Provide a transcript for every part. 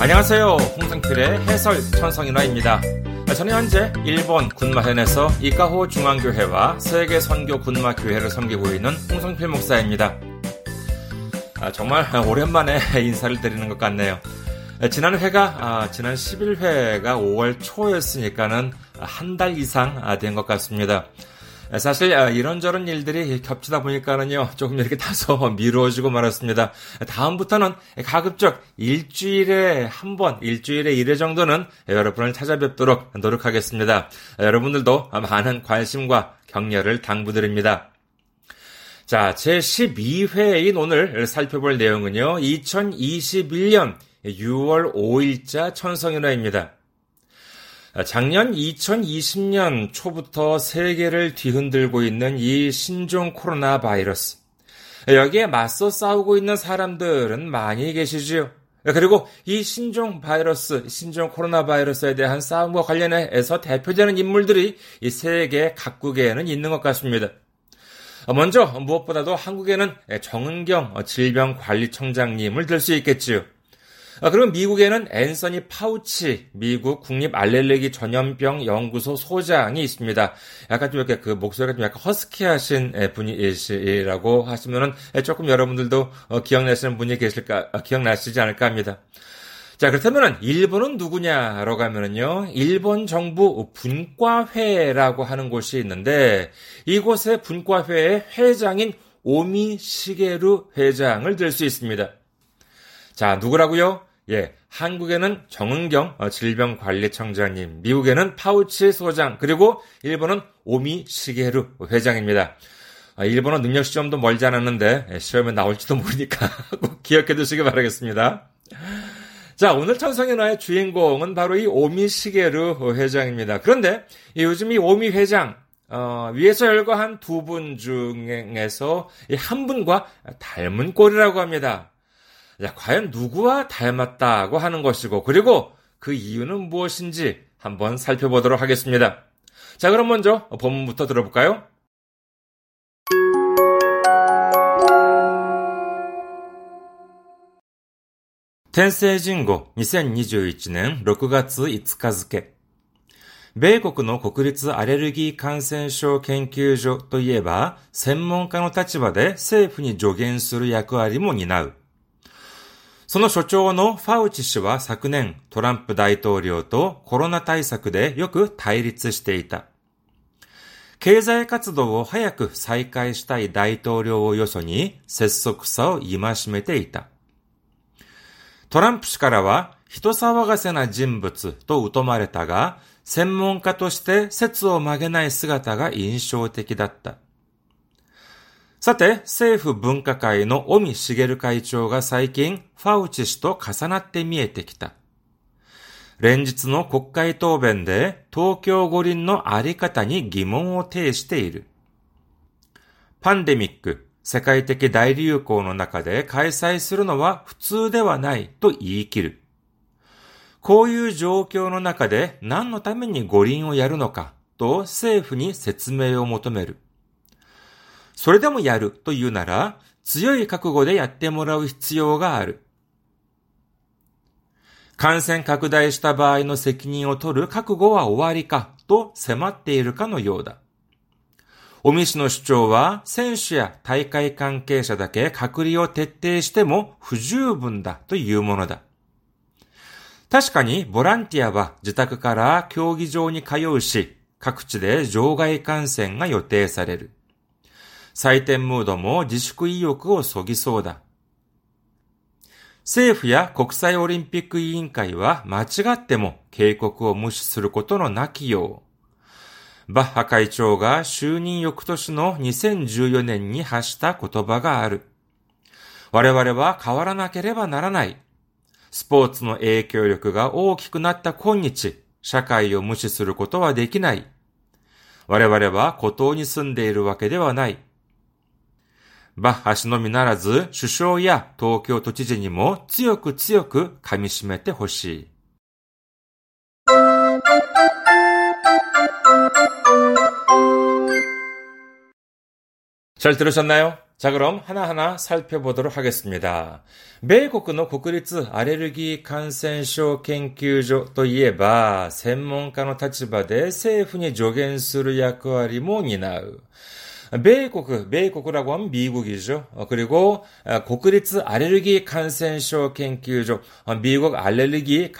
안녕하세요. 홍성필의 해설 천성인화입니다. 저는 현재 일본 군마현에서 이카호 중앙교회와 세계 선교 군마교회를 섬기고 있는 홍성필 목사입니다. 아, 정말 오랜만에 인사를 드리는 것 같네요. 지난 회가 아, 지난 11회가 5월 초였으니까는 한 달 이상 된 것 같습니다. 사실 아, 이런저런 일들이 겹치다 보니까는요 조금 이렇게 다소 미루어지고 말았습니다. 다음부터는 가급적 일주일에 한 번, 일주일에 1회 정도는 여러분을 찾아뵙도록 노력하겠습니다. 여러분들도 많은 관심과 격려를 당부드립니다. 자, 제 12회인 오늘 살펴볼 내용은요, 2021년 6월 5일자 천성연화입니다. 작년 2020년 초부터 세계를 뒤흔들고 있는 이 신종 코로나 바이러스. 여기에 맞서 싸우고 있는 사람들은 많이 계시지요. 그리고 이 신종 바이러스, 신종 코로나 바이러스에 대한 싸움과 관련해서 대표되는 인물들이 이 세계 각국에는 있는 것 같습니다. 먼저 무엇보다도 한국에는 정은경 질병관리청장님을 들 수 있겠지요. 아, 그리고 미국에는 앤서니 파우치 미국 국립 알레르기 전염병 연구소 소장이 있습니다. 약간 좀 이렇게 그 목소리가 좀 약간 허스키하신 분이시라고 하시면은 조금 여러분들도 어, 기억나시는 분이 계실까 어, 기억나시지 않을까 합니다. 자, 그렇다면은 일본은 누구냐라고 하면은요. 일본 정부 분과회라고 하는 곳이 있는데 이곳의 분과회의 회장인 오미 시게루 회장을 들 수 있습니다. 자, 누구라고요? 예, 한국에는 정은경 어, 질병관리청장님, 미국에는 파우치 소장, 그리고 일본은 오미 시게루 회장입니다. 아, 일본어 능력 시험도 멀지 않았는데 예, 시험에 나올지도 모르니까 꼭 기억해 두시기 바라겠습니다. 자, 오늘 천성인어의 주인공은 바로 이 오미 시게루 회장입니다. 그런데 요즘 이 오미 회장 어, 위에서 열거한 두 분 중에서 한 분과 닮은 꼴이라고 합니다. 야, 과연 누구와 닮았다고 하는 것이고, 그리고 그 이유는 무엇인지 한번 살펴보도록 하겠습니다. 자, 그럼 먼저 본문부터 들어볼까요? 天聖人語2021年6月5日付。米国の国立アレルギー感染症研究所といえば、専門家の立場で政府に助言する役割も担う。 その所長のファウチ氏は昨年トランプ大統領とコロナ対策でよく対立していた。経済活動を早く再開したい大統領をよそに拙速さを戒めていた。トランプ氏からは人騒がせな人物と疎まれたが、専門家として説を曲げない姿が印象的だった。さて、政府分科会の尾身茂会長が最近、ファウチ氏と重なって見えてきた。連日の国会答弁で東京五輪のあり方に疑問を呈している。パンデミック、世界的大流行の中で開催するのは普通ではないと言い切る。こういう状況の中で何のために五輪をやるのかと政府に説明を求める。それでもやるというなら、強い覚悟でやってもらう必要がある。感染拡大した場合の責任を取る覚悟は終わりかと迫っているかのようだ。尾身氏の主張は、選手や大会関係者だけ隔離を徹底しても不十分だというものだ。確かにボランティアは自宅から競技場に通うし、各地で場外感染が予定される。採点ムードも自粛意欲をそぎそうだ。政府や国際オリンピック委員会は間違っても警告を無視することのなきよう。バッハ会長が就任翌年の2014年に発した言葉がある。我々は変わらなければならない。スポーツの影響力が大きくなった今日、社会を無視することはできない。我々は孤島に住んでいるわけではない。バッハ氏のみならず、首相や東京都知事にも強く強く噛み締めてほしい。잘들으셨나요 자, 그럼 하나하나 살펴보도록 하겠습니다. 米国の国立アレルギー感染症研究所といえば、専門家の立場で政府に助言する役割も担う。 미국, 미국이라고 하면 미국이죠. 그리고 국립 알레르기 간센쇼研究所, 미국 알레르기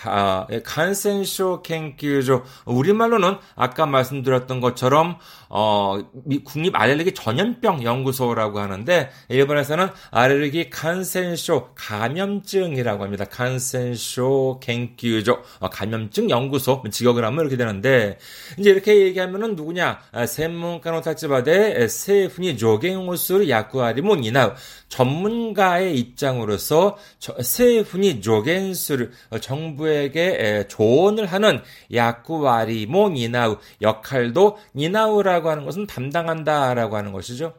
간센쇼 研究所. 우리말로는 아까 말씀드렸던 것처럼 어, 국립 알레르기 전염병 연구소라고 하는데 일본에서는 알레르기 간센쇼 감염증이라고 합니다. 간센쇼 갱규조 어, 감염증 연구소 직역을 하면 이렇게 되는데 이제 이렇게 얘기하면은 누구냐? 아, 세문카노 타치바데 세분이 조갱호수를 야구하리몬이나 전문가의 입장으로서 세분이 조갱수를 어, 정부에게 조언을 하는 야쿠와리몬 이나우 역할도 니나우라 고 하는 것은 담당한다라고 하는 것이죠.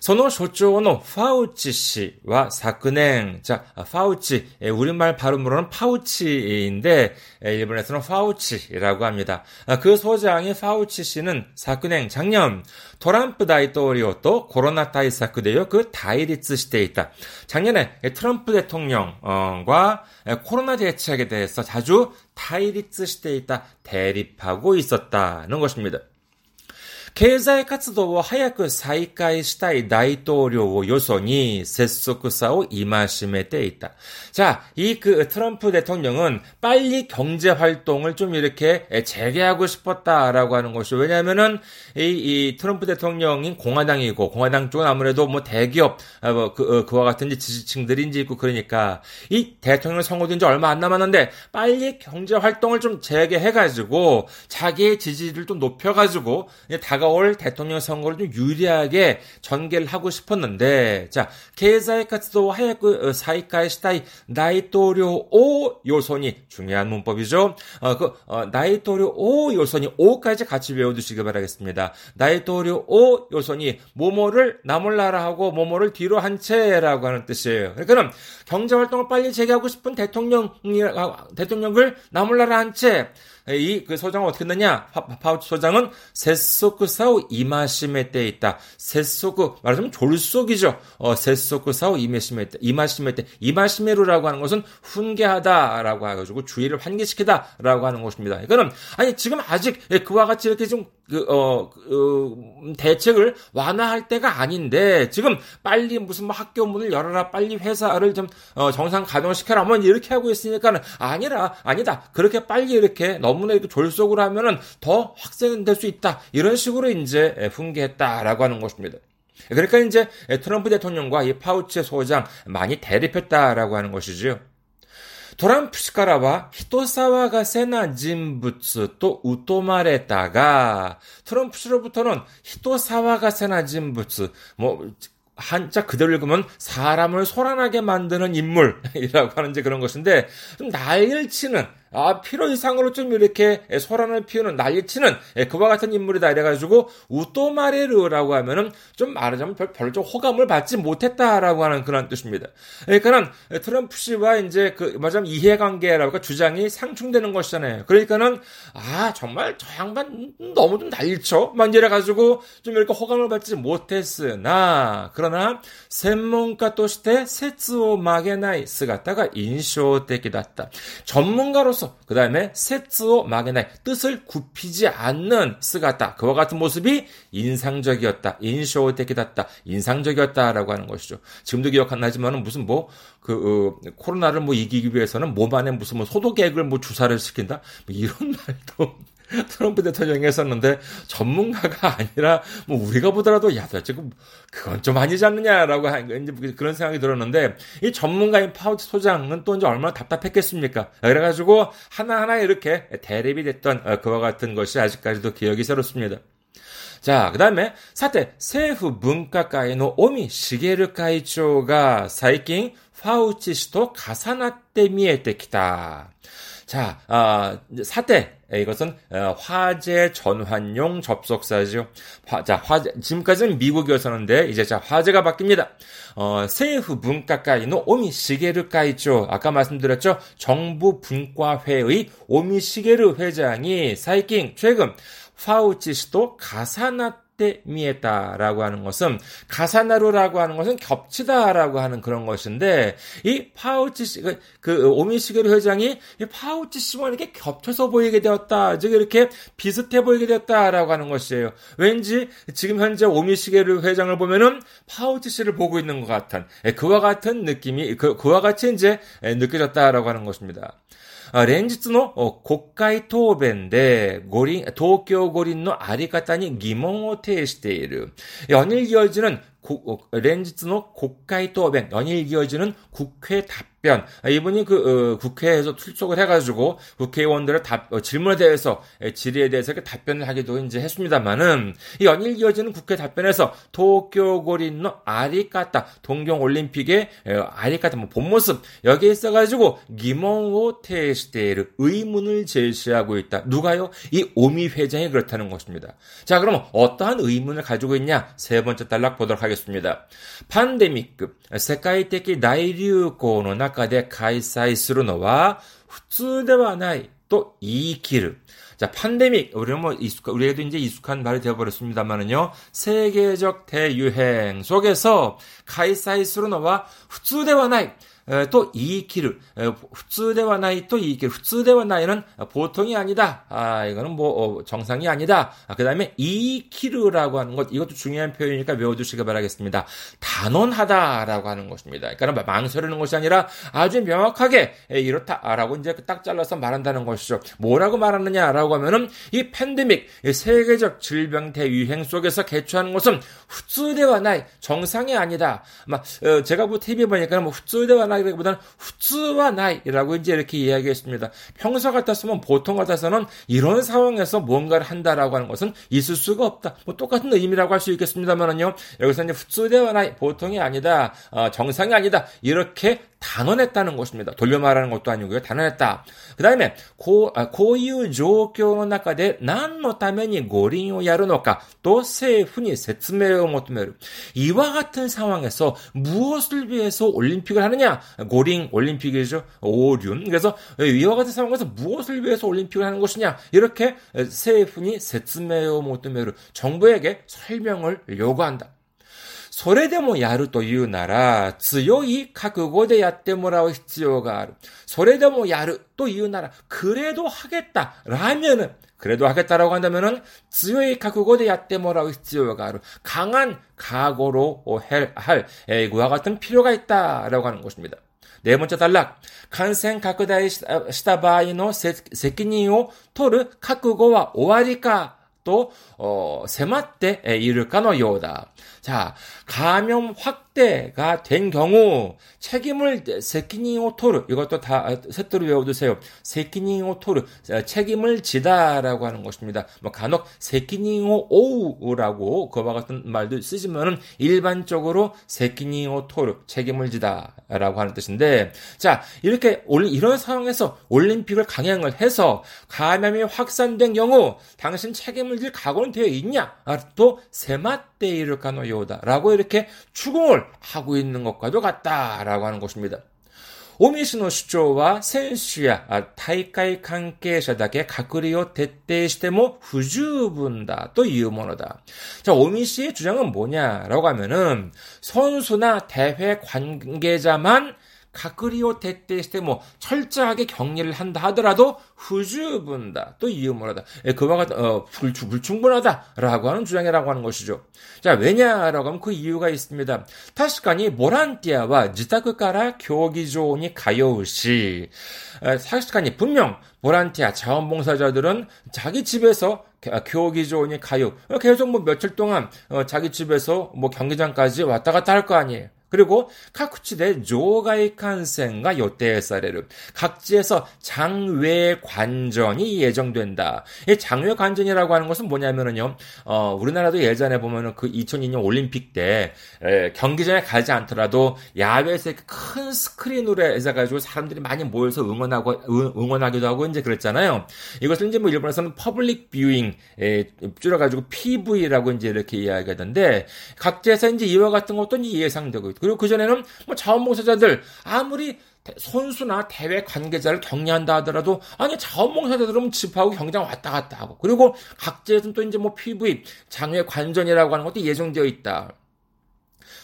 その所長のファウチ氏は昨年、 자, 파우치, 우리말 발음으로는 파우치인데, 일본에서는 파우치라고 합니다. 그 소장의 파우치 씨는 昨年, 작년, 트럼프 다이토리오또 코로나対策でよ 그 다이리츠して 있다. 작년에 트럼프 대통령과 코로나 대책에 대해서 자주 다이리츠して 있다. 대립하고 있었다는 것입니다. 経済活動を早く再開したい大統領をよそに拙速さを戒めていた. 자, 이 그 트럼프 대통령은 빨리 경제 활동을 좀 이렇게 재개하고 싶었다라고 하는 것이 왜냐하면은 이, 이 트럼프 대통령인 공화당이고 공화당 쪽은 아무래도 뭐 대기업 아, 뭐 그, 어, 그와 같은 지지층들인지 있고 그러니까 이 대통령 선거된 지 얼마 안 남았는데 빨리 경제 활동을 좀 재개해가지고 자기의 지지를 좀 높여가지고 다가 다가올 대통령 선거를 좀 유리하게 전개를 하고 싶었는데, 자, 経済活動を早く再開したい大統領をよそに 중요한 문법이죠. 어, 그, 어, 나이토료 오 요소니 오까지 같이 외워두시기 바라겠습니다. 大統領をよそに 모모를 나몰라라 하고 모모를 뒤로 한 채라고 하는 뜻이에요. 그러니까는 경제 활동을 빨리 재개하고 싶은 대통령, 대통령을 나몰라라 한 채, 이 그 소장은 어떻게 했느냐? 파우치 소장은 拙速さを戒めていた. 拙速 말하자면 졸속이죠. 어, 세소크 사우 이마심에 때 이마심에 때 이마시메루라고 하는 것은 훈계하다라고 해가지고 주의를 환기시키다라고 하는 것입니다. 이거는 아니 지금 아직 그와 같이 이렇게 좀 그, 어, 그, 대책을 완화할 때가 아닌데, 지금 빨리 무슨 뭐 학교 문을 열어라, 빨리 회사를 좀, 어, 정상 가동시켜라, 뭐 이렇게 하고 있으니까는, 아니라, 아니다. 그렇게 빨리 이렇게 너무나 이렇게 졸속으로 하면은 더 확산될 수 있다. 이런 식으로 이제 훈계했다라고 하는 것입니다. 그러니까 이제 트럼프 대통령과 이 파우치 소장 많이 대립했다라고 하는 것이죠. トランプ氏からは人騒がせな人物と疎まれたが、トランプ氏로부터는人騒がせな人物、もう 한자 그대로 읽으면 사람을 소란하게 만드는 인물이라고 하는 이제 그런 것인데 좀 난리를 치는 아, 필요 이상으로 좀 이렇게 소란을 피우는 난리치는 예, 그와 같은 인물이다 이래가지고 우토마레르라고 하면은 좀 말하자면 별, 별로 좀 호감을 받지 못했다라고 하는 그런 뜻입니다. 그러니까는 트럼프 씨와 이제 그 말하자면 이해관계라고 주장이 상충되는 것이잖아요. 그러니까는 아 정말 저 양반 너무 좀 난리쳐 만 이래가지고 좀 이렇게 호감을 받지 못했으나 그러나専門家 として 세츠오 마게나이 스가타가 인쇼的だった. 전문가로서 써서 그 다음에 세츠오 마게나이 뜻을 굽히지 않는 스가타 그와 같은 모습이 인상적이었다. 인쇼테키다다. 인상적이었다라고 하는 것이죠. 지금도 기억 안 나지만은 무슨 뭐 그 어, 코로나를 뭐 이기기 위해서는 몸 안에 무슨 뭐 소독액을 뭐 주사를 시킨다? 뭐 이런 말도 트럼프 대통령이 했었는데 전문가가 아니라 뭐 우리가 보더라도 야 지금 그건 좀 아니지 않느냐라고 이제 그런 생각이 들었는데 이 전문가인 파우치 소장은 또 이제 얼마나 답답했겠습니까? 그래가지고 하나하나 이렇게 대립이 됐던 어, 그와 같은 것이 아직까지도 기억이 새롭습니다. 자, 그 다음에, 사태, 세후 문과과의 오미 시게르会長が 最近 파우치 씨도 가사나때 미에테 기다. 자, 아, 사태, 이것은 어, 화재 전환용 접속사죠. 화, 자, 화재 지금까지는 미국이었었는데 이제 자 화재가 바뀝니다. 어, 세후 분과가이노 오미 시게르가이죠. 아까 말씀드렸죠. 정부 분과회의 오미 시게르 회장이 사이킹 최근 파우치 씨도 가사나 때 미했다라고 하는 것은 重なる라고 하는 것은 겹치다라고 하는 그런 것인데 이 파우치 시, 그, 그 오미시게르 회장이 이 파우치 씨와 이렇게 겹쳐서 보이게 되었다. 즉 이렇게 비슷해 보이게 되었다라고 하는 것이에요. 왠지 지금 현재 오미시게르 회장을 보면은 파우치 씨를 보고 있는 것 같은 예, 그와 같은 느낌이 그, 그와 같이 이제 예, 느껴졌다라고 하는 것입니다. 連日の国会答弁で五輪、東京五輪のあり方に疑問を呈している。연일기어지는連日の国会答弁, 연일 기어지는 국회 답 답변 아, 이분이 그 어, 국회에서 출석을 해가지고 국회의원들의 답 어, 질문에 대해서 질의에 대해서 이렇게 답변을 하기도 이제 했습니다만은 연일 이어지는 국회 답변에서 도쿄고린노 아리까타 동경올림픽의 아리까타 뭐 본모습 여기에 있어가지고 기몽오 테스테르 의문을 제시하고 있다. 누가요? 이 오미 회장이 그렇다는 것입니다. 자 그럼 어떠한 의문을 가지고 있냐? 세 번째 단락 보도록 하겠습니다. 판데믹급 세계적 대기 대류고의 中で開催するのは普通ではないと言い切る。 자, 팬데믹. 우리는 뭐 익숙, 우리에도 이제 익숙한 말이 되어버렸습니다만은요. 세계적 대유행 속에서 가이사이스루노와 普通ではな い. 또 이키르, 普通ではない또 이키르, 普通ではない는 보통이 아니다. 아, 이거는 뭐 어, 정상이 아니다. 아, 그다음에 이키르라고 하는 것 이것도 중요한 표현이니까 외워두시기 바라겠습니다. 단언하다라고 하는 것입니다. 그러니까 망설이는 것이 아니라 아주 명확하게 이렇다라고 이제 딱 잘라서 말한다는 것이죠. 뭐라고 말하느냐라고 하면은 이 팬데믹, 세계적 질병 대유행 속에서 개최하는 것은 후츠대와 나이 정상이 아니다. 막 어, 제가 뭐 TV 보니까 뭐 후츠대와 나이 나이라기보다는 후츠와 나이라고 이제 이렇게 이야기했습니다. 평소 같았으면 보통 같아서는 이런 상황에서 뭔가를 한다라고 하는 것은 있을 수가 없다. 뭐 똑같은 의미라고 할 수 있겠습니다만은요. 여기서 이제 후츠대와 나이 보통이 아니다. 어, 정상이 아니다. 이렇게 단언했다는 것입니다. 돌려 말하는 것도 아니고요. 단언했다. 그 다음에, 고, 아, 고유 조교 나카데 난노 타메니 고린을 야르노까 또 세훈이 세츠메요 모토메르. 이와 같은 상황에서 무엇을 위해서 올림픽을 하느냐? 고링, 올림픽이죠. 오륜. 그래서 이와 같은 상황에서 무엇을 위해서 올림픽을 하는 것이냐? 이렇게 세훈이 세츠메요 모토메르 정부에게 설명을 요구한다. それでもやるというなら、強い覚悟でやってもらう必要がある。それでもやるというなら、그래도하겠다라면은그래도하겠다라고한다면은強い覚悟でやってもらう必要がある。강한각오로할 이와 같은 필요가 있다라고 하는 것입니다. 네 번째 단락. 간생拡大 した場合の責任を取る覚悟は終わりか또 어, 세마때 이를까노 요다. 자, 감염 확대가 된 경우 책임을 세키니 오 토르 이것도 다 세트로 외워두세요. 세키니 오 토르 책임을 지다라고 하는 것입니다. 뭐 간혹 세키니오 오우라고 그와 같은 말도 쓰지만은 일반적으로 세키니 오 토르 책임을 지다라고 하는 뜻인데 자 이렇게 이런 상황에서 올림픽을 강행을 해서 감염이 확산된 경우 당신 책임을 질 각오는 되어 있냐? 아, 또 세 마떼이를 까노요다라고 이렇게 추궁을 하고 있는 것과도 같다라고 하는 것입니다. 오미시노 주조와 센슈야 다이카이 관계자에게隔離を 徹底しても 부주분다 또 이유모노다. 자, 오미시의 주장은 뭐냐라고 하면은 선수나 대회 관계자만 隔離を徹底しても 철저하게 격리를 한다 하더라도 후주분다 또 이유모라다 예, 그와 같은 어, 불충, 불충분하다라고 하는 주장이라고 하는 것이죠. 자 왜냐라고 하면 그 이유가 있습니다. 確かにボランティアは 自宅から 競技場に 가요うし 確かに 분명 보란티아 자원봉사자들은 자기 집에서 교기조원이 가요. 계속 뭐 며칠 동안 어, 자기 집에서 뭐 경기장까지 왔다 갔다 할 거 아니에요. 그리고 카쿠치대 조가이 칸센과 요테사레르 각지에서 장외 관전이 예정된다. 이 장외 관전이라고 하는 것은 뭐냐면은요. 어, 우리나라도 예전에 보면은 그 2002년 올림픽 때 에, 경기장에 가지 않더라도 야외에서 큰 스크린으로 해서 가지고 사람들이 많이 모여서 응원하고 응원하기도 하고 이제 그랬잖아요. 이것을 이제 뭐 일본에서는 public viewing 줄여 가지고 PV라고 이제 이렇게 이야기하던데 각지에서 이제 이와 같은 것도 예상되고 있고 그리고 그전에는 뭐 자원봉사자들 아무리 선수나 대회 관계자를 격려한다 하더라도 아니 자원봉사자들은 집하고 경기장 왔다 갔다 하고 그리고 각지에서는 또 이제 뭐 PV 장외 관전이라고 하는 것도 예정되어 있다.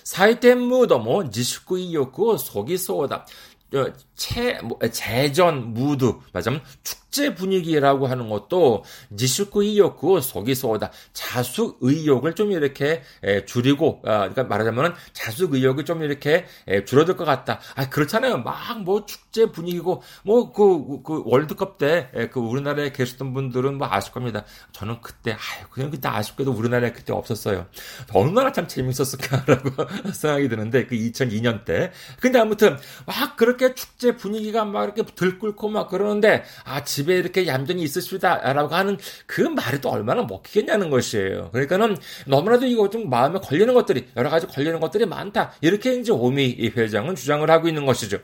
사이텐 무도 뭐 지식구이 욕구 속이 쏘다 だ. 채, 뭐, 재전 무드, 맞으면 축제 분위기라고 하는 것도 지슈쿠 이욕구 속이소다. 자숙 의욕을 좀 이렇게 줄이고, 아, 그러니까 말하자면 자숙 의욕이 좀 이렇게 줄어들 것 같다. 아, 그렇잖아요. 막 뭐 축제 분위기고, 뭐 그, 그 월드컵 때 그 우리나라에 계셨던 분들은 뭐 아실 겁니다. 저는 그때, 아유, 그냥 그때 아쉽게도 우리나라에 그때 없었어요. 얼마나 참 재밌었을까라고 생각이 드는데, 그 2002년 때. 근데 아무튼, 막 그렇게 축제 분위기가 막 이렇게 들끓고 막 그러는데 아 집에 이렇게 얌전히 있으시다라고 하는 그 말이 또 얼마나 먹히겠냐는 것이에요. 그러니까는 너무나도 이거 좀 마음에 걸리는 것들이 여러 가지 걸리는 것들이 많다. 이렇게 이제 오미 회장은 주장을 하고 있는 것이죠.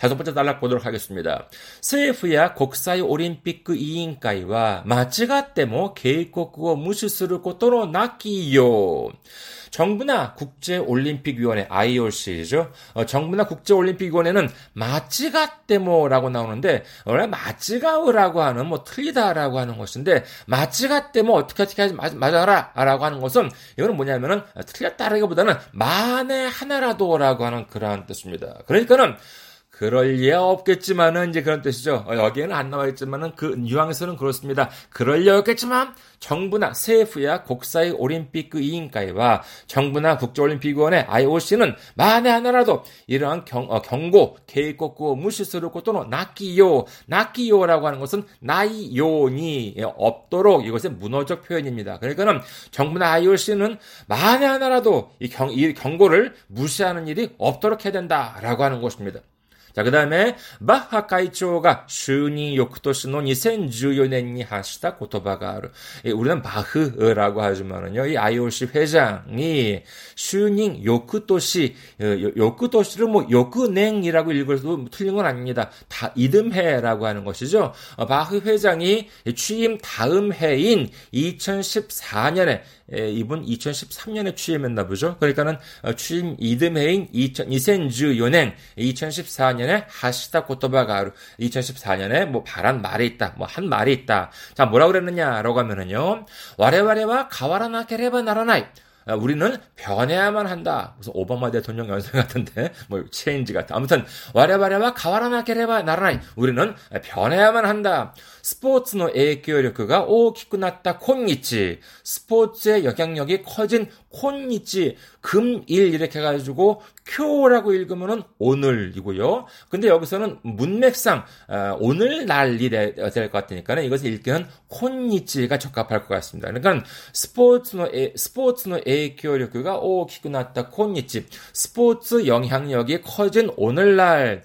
다섯 번째 단락 보도록 하겠습니다. 政府や国際オリンピック委員会は間違っても警告を無視することのなきよう。 정부나 국제올림픽위원회 IOC죠. 어, 정부나 국제올림픽위원회는 마치가떼모라고 나오는데 원래 마치가우라고 하는 뭐 틀리다라고 하는 것인데 마치가떼모 어떻게 어떻게 하지 맞아라라고 하는 것은 이거는 뭐냐면은 틀렸다라기보다는 만에 하나라도라고 하는 그러한 뜻입니다. 그러니까는 그럴 리 없겠지만은 이제 그런 뜻이죠. 어, 여기에는 안 나와 있지만은 그 뉘앙스는 그렇습니다. 그럴 리 없겠지만 정부나 세부야 국사의 올림픽 위원회와 정부나 국제올림픽위원회 IOC는 만에 하나라도 이러한 경, 어, 경고, 계획곡구 무시스를 것도는 낚기요, 낚기요라고 하는 것은 나이요니 없도록 이것의 문어적 표현입니다. 그러니까는 정부나 IOC는 만에 하나라도 이, 경, 이 경고를 무시하는 일이 없도록 해야 된다라고 하는 것입니다. 자, 그 다음에, 바하 가이초가 슈니 요크토시노 2014년에 하시다 고토바가 아루. 우리는 바흐라고 하지만은요, 이 IOC 회장이 슈닝 요크토시, 어, 요크토시를 뭐 요크냉이라고 읽어도 틀린 건 아닙니다. 다 이듬해라고 하는 것이죠. 어, 바흐 회장이 취임 다음 해인 2014년에 이분 2013년에 취임했나 보죠. 그러니까는 어, 취임 이듬해인 2014년 2014년에 하시다 고토바 가루 2014년에 뭐 바란 말이 있다. 뭐 한 말이 있다. 자, 뭐라 그랬느냐라고 하면은요. 와레와레와 가와라나 케레바 나라나이 아, 우리는 변해야만 한다. 무슨 오바마 대통령 연설 같은데, 뭐, 체인지 같은. 아무튼, 와레바레와 가와라나케레바 나라나이. 우리는 변해야만 한다. 스포츠의 影響力が 오키쿠 났다 콘니치. 스포츠의 영향력이 커진 콘니치. 금, 일 이렇게 해가지고 쿄라고 읽으면은 오늘이고요. 근데 여기서는 문맥상 어, 오늘날이 될 것 같으니까 이것을 읽기는 콘니치가 적합할 것 같습니다. 그러니까 스포츠의 스포츠의 影響力が 오키쿠 났다 콘니치. 스포츠 영향력이 커진 오늘날.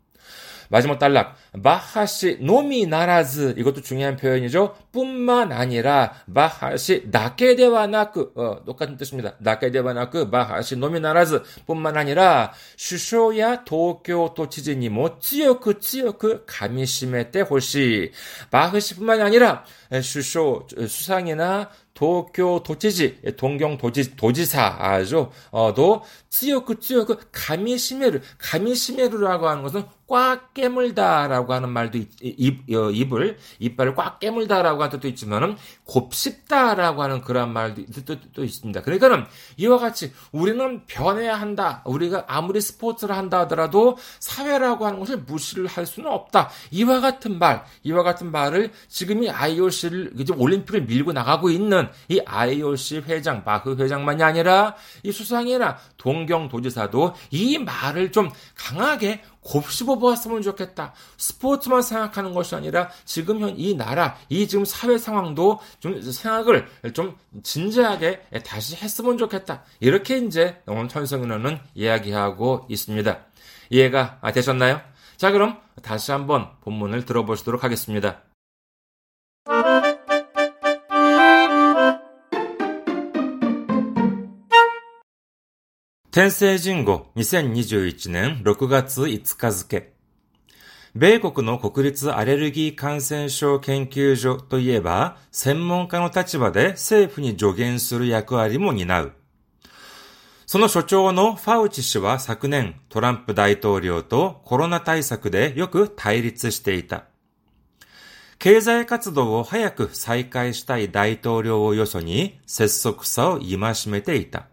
마지막 단락 バッハ氏のみならず 이것도 중요한 표현이죠. 뿐만 아니라 バッハ氏だけではなく 어, 똑같은 뜻입니다. だけではなく バッハ氏のみならず 뿐만 아니라 首相や東京都知事にも強く強く噛みしめてほしい 바흐 씨뿐만이 아니라 슈쇼 수상이나 東京都知事, 동경 도지, 도지사죠. 어도 찌요크 찌요크 가미시메르, 가미시메르라고 하는 것은 꽉 깨물다라고 하는 말도 있, 입, 어, 입을 이빨을 꽉 깨물다라고 하는 뜻도 있지만은 곱씹다라고 하는 그런 말도 또, 또 있습니다. 그러니까는 이와 같이 우리는 변해야 한다. 우리가 아무리 스포츠를 한다 하더라도 사회라고 하는 것을 무시를 할 수는 없다. 이와 같은 말, 이와 같은 말을 지금 이 IOC를 이제 올림픽을 밀고 나가고 있는 이 IOC 회장, 바흐 회장만이 아니라 이 수상이나 동경 도지사도 이 말을 좀 강하게 곱씹어 보았으면 좋겠다. 스포츠만 생각하는 것이 아니라 지금 현 이 나라, 이 지금 사회 상황도 좀 생각을 좀 진지하게 다시 했으면 좋겠다. 이렇게 이제 오늘 천성인은 이야기하고 있습니다. 이해가 되셨나요? 자, 그럼 다시 한번 본문을 들어보시도록 하겠습니다. 天聖人語2021年6月5日付。米国の国立アレルギー感染症研究所といえば、専門家の立場で政府に助言する役割も担う。その所長のファウチ氏は昨年、トランプ大統領とコロナ対策でよく対立していた。経済活動を早く再開したい大統領をよそに、節則さを戒めていた。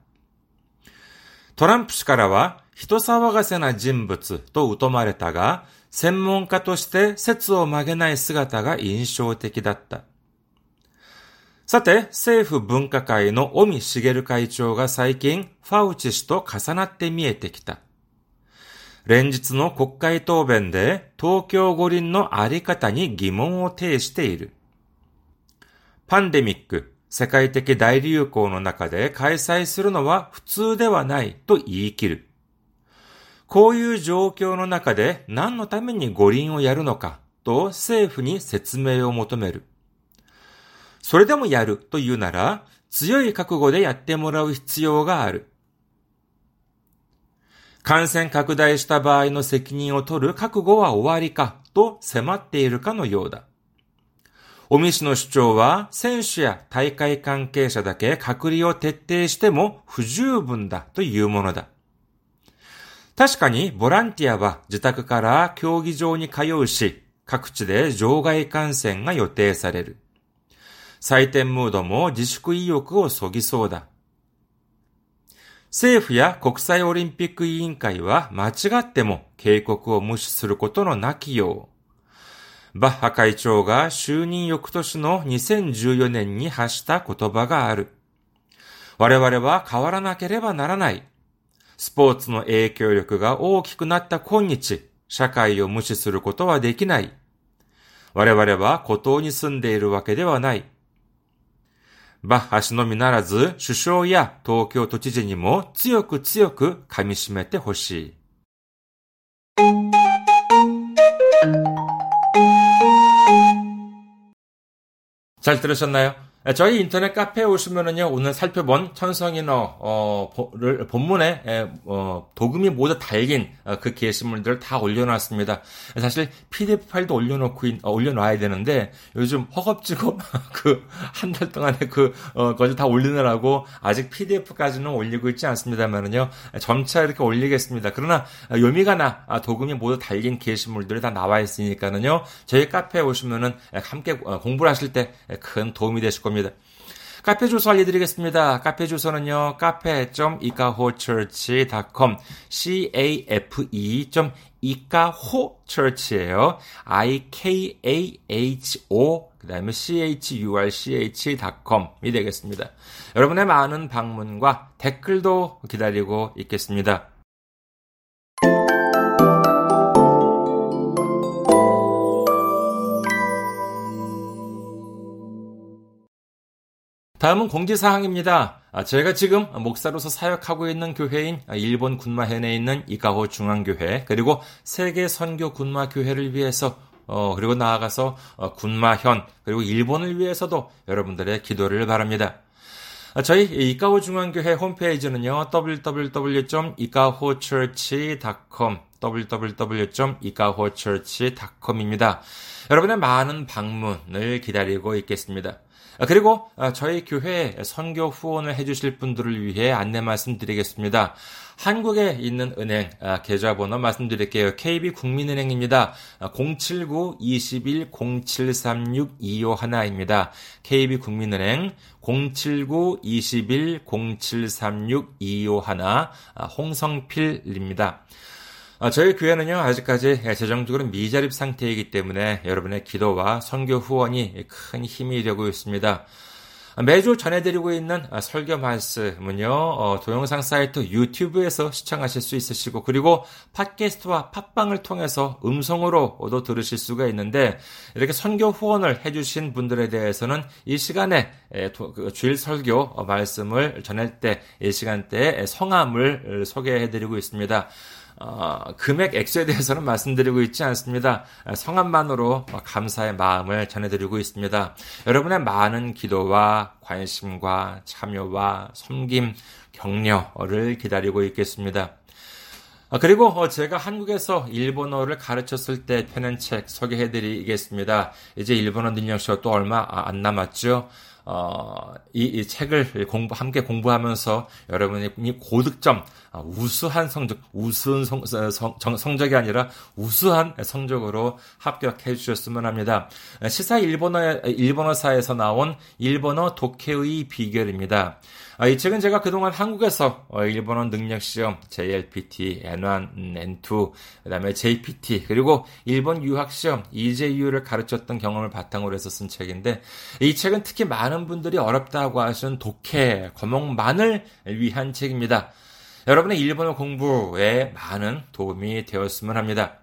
トランプ氏からは、人騒がせな人物と疎まれたが、専門家として説を曲げない姿が印象的だった。さて、政府分科会の尾身茂会長が最近、ファウチ氏と重なって見えてきた。連日の国会答弁で東京五輪のあり方に疑問を呈している。パンデミック、世界的大流行の中で開催するのは普通ではないと言い切る。こういう状況の中で何のために五輪をやるのかと政府に説明を求める。それでもやるというなら強い覚悟でやってもらう必要がある。感染拡大した場合の責任を取る覚悟は終わりかと迫っているかのようだ。尾身氏の主張は、選手や大会関係者だけ隔離を徹底しても不十分だというものだ。確かに、ボランティアは自宅から競技場に通うし、各地で場外観戦が予定される。採点ムードも自粛意欲をそぎそうだ。政府や国際オリンピック委員会は間違っても警告を無視することのなきよう、バッハ会長が就任翌年の2014年に発した言葉がある。我々は変わらなければならない。スポーツの影響力が大きくなった今日、社会を無視することはできない。我々は孤島に住んでいるわけではない。バッハ氏のみならず、首相や東京都知事にも強く強く噛み締めてほしい。 잘 들으셨나요? 예, 저희 인터넷 카페에 오시면은요, 오늘 살펴본 천성인어, 어, 를, 본문에, 예, 어, 도금이 모두 달긴 어, 그 게시물들을 다 올려놨습니다. 사실 PDF 파일도 올려놓고, 어, 올려놔야 되는데, 요즘 허겁지겁 그, 한 달 동안에 그, 어, 것을 다 올리느라고 아직 PDF까지는 올리고 있지 않습니다만은요, 점차 이렇게 올리겠습니다. 그러나, 요미가 나, 아, 도금이 모두 달긴 게시물들이 다 나와 있으니까는요, 저희 카페에 오시면은 함께 어, 공부를 하실 때 큰 도움이 되실 겁니다. 겁니다. 카페 주소 알려드리겠습니다. 카페 주소는요, 카페.이카호처치.com, cafe.이카호처치예요. i-k-a-h-o, 그 다음에 church.com이 되겠습니다. 여러분의 많은 방문과 댓글도 기다리고 있겠습니다. 다음은 공지사항입니다. 아, 제가 지금 목사로서 사역하고 있는 교회인 일본 군마현에 있는 이카호 중앙교회 그리고 세계 선교 군마교회를 위해서 어, 그리고 나아가서 어, 군마현 그리고 일본을 위해서도 여러분들의 기도를 바랍니다. 아, 저희 이카호 중앙교회 홈페이지는요 www.ikahochurch.com www.ikahochurch.com입니다. 여러분의 많은 방문을 기다리고 있겠습니다. 아, 그리고 아, 저희 교회에 선교 후원을 해주실 분들을 위해 안내 말씀드리겠습니다. 한국에 있는 은행 아, 계좌번호 말씀드릴게요. KB국민은행입니다. 079-21-0736-251입니다. KB국민은행 079-21-0736-251 홍성필입니다. 아, 저희 교회는요, 아직까지 재정적으로 미자립 상태이기 때문에 여러분의 기도와 선교 후원이 큰 힘이 되고 있습니다. 매주 전해드리고 있는 설교 말씀은요, 어, 동영상 사이트 유튜브에서 시청하실 수 있으시고, 그리고 팟캐스트와 팟빵을 통해서 음성으로도 들으실 수가 있는데, 이렇게 선교 후원을 해주신 분들에 대해서는 이 시간에 그 주일 설교 말씀을 전할 때, 이 시간대에 성함을 소개해드리고 있습니다. 어, 금액 액수에 대해서는 말씀드리고 있지 않습니다. 성함만으로 감사의 마음을 전해드리고 있습니다. 여러분의 많은 기도와 관심과 참여와 섬김, 격려를 기다리고 있겠습니다. 아, 그리고 어, 제가 한국에서 일본어를 가르쳤을 때 펴낸 책 소개해드리겠습니다. 이제 일본어 능력 시간 또 얼마 아, 안 남았죠. 어, 이, 이, 책을 공부, 함께 공부하면서 여러분이 고득점, 아, 우수한 성적, 우수한 성, 성, 성 적이 아니라 우수한 성적으로 합격해 주셨으면 합니다. 시사 일본어, 일본어사에서 나온 일본어 독해의 비결입니다. 아, 이 책은 제가 그동안 한국에서 어, 일본어 능력 시험 JLPT, N1, N2, 그다음에 JPT 그리고 일본 유학 시험 EJU를 가르쳤던 경험을 바탕으로 해서 쓴 책인데 이 책은 특히 많은 분들이 어렵다고 하시는 독해, 과목만을 위한 책입니다. 여러분의 일본어 공부에 많은 도움이 되었으면 합니다.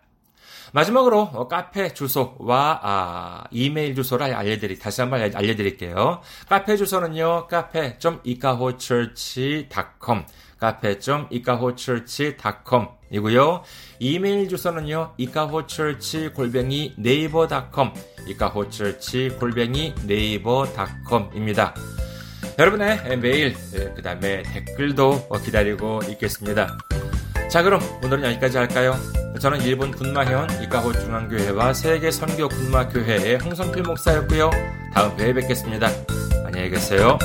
마지막으로 어, 카페 주소와 아, 이메일 주소를 알려드리 다시 한번 알려드릴게요. 카페 주소는요. 카페.이카호처치.com 카페.이카호처치.com 이고요. 이메일 주소는요. 이카호처치 골뱅이 네이버닷컴 이카호처치 골뱅이 네이버닷컴입니다. 여러분의 메일 그 다음에 댓글도 기다리고 있겠습니다. 자 그럼 오늘은 여기까지 할까요? 저는 일본 군마현 이카호 중앙교회와 세계 선교 군마교회의 홍성필 목사였고요. 다음 회에 뵙겠습니다. 안녕히 계세요.